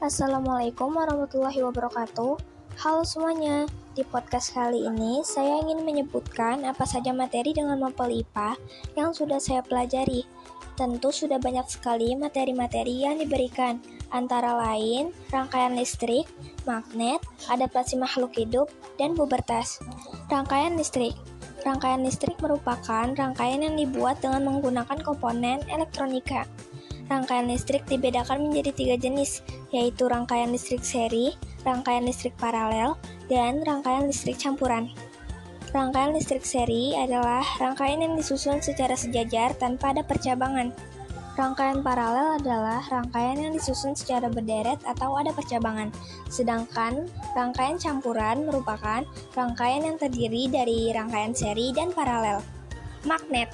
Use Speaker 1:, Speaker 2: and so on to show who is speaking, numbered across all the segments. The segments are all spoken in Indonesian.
Speaker 1: Assalamualaikum warahmatullahi wabarakatuh. Halo semuanya, di podcast kali ini saya ingin menyebutkan apa saja materi dengan mempel IPA yang sudah saya pelajari. Tentu sudah banyak sekali materi-materi yang diberikan, antara lain rangkaian listrik, magnet, adaptasi makhluk hidup, dan pubertas. Rangkaian listrik Rangkaian listrik merupakan rangkaian yang dibuat dengan menggunakan komponen elektronika. Rangkaian listrik dibedakan menjadi tiga jenis, yaitu rangkaian listrik seri, rangkaian listrik paralel, dan rangkaian listrik campuran. Rangkaian listrik seri adalah rangkaian yang disusun secara sejajar tanpa ada percabangan. Rangkaian paralel adalah rangkaian yang disusun secara berderet atau ada percabangan. Sedangkan rangkaian campuran merupakan rangkaian yang terdiri dari rangkaian seri dan paralel. Magnet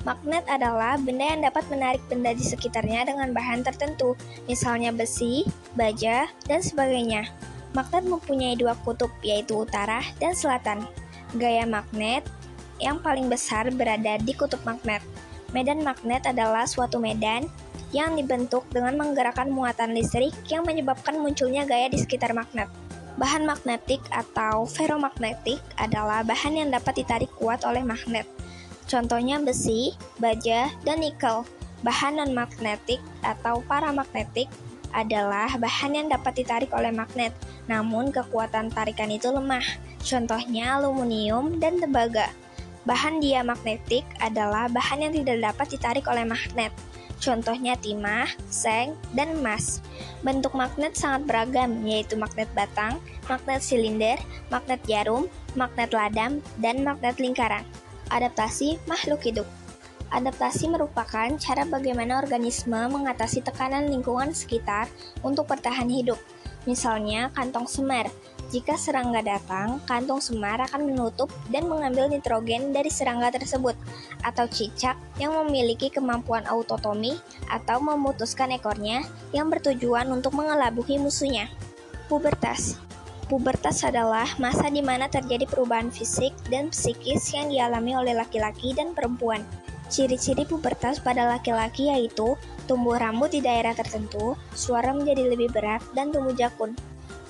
Speaker 1: Magnet adalah benda yang dapat menarik benda di sekitarnya dengan bahan tertentu, misalnya besi, baja, dan sebagainya. Magnet mempunyai dua kutub, yaitu utara dan selatan. Gaya magnet yang paling besar berada di kutub magnet. Medan magnet adalah suatu medan yang dibentuk dengan menggerakkan muatan listrik yang menyebabkan munculnya gaya di sekitar magnet. Bahan magnetik atau ferromagnetik adalah bahan yang dapat ditarik kuat oleh magnet. Contohnya besi, baja, dan nikel. Bahan non-magnetik atau paramagnetik adalah bahan yang dapat ditarik oleh magnet, namun kekuatan tarikan itu lemah. Contohnya aluminium dan tembaga. Bahan diamagnetik adalah bahan yang tidak dapat ditarik oleh magnet. Contohnya timah, seng, dan emas. Bentuk magnet sangat beragam, yaitu magnet batang, magnet silinder, magnet jarum, magnet ladam, dan magnet lingkaran. Adaptasi makhluk hidup. Adaptasi merupakan cara bagaimana organisme mengatasi tekanan lingkungan sekitar untuk bertahan hidup. Misalnya, kantong semar. Jika serangga datang, kantong semar akan menutup dan mengambil nitrogen dari serangga tersebut, atau cicak yang memiliki kemampuan autotomi atau memutuskan ekornya yang bertujuan untuk mengelabuhi musuhnya. Pubertas Pubertas adalah masa di mana terjadi perubahan fisik dan psikis yang dialami oleh laki-laki dan perempuan. Ciri-ciri pubertas pada laki-laki yaitu tumbuh rambut di daerah tertentu, suara menjadi lebih berat, dan tumbuh jakun.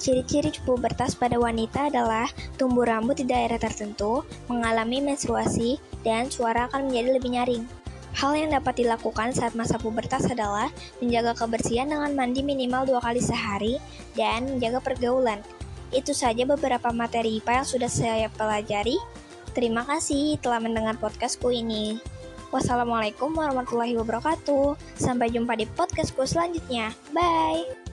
Speaker 1: Ciri-ciri pubertas pada wanita adalah tumbuh rambut di daerah tertentu, mengalami menstruasi, dan suara akan menjadi lebih nyaring. Hal yang dapat dilakukan saat masa pubertas adalah menjaga kebersihan dengan mandi minimal dua kali sehari dan menjaga pergaulan. Itu saja beberapa materi IPA yang sudah saya pelajari. Terima kasih telah mendengar podcastku ini. Wassalamualaikum warahmatullahi wabarakatuh. Sampai jumpa di podcastku selanjutnya. Bye.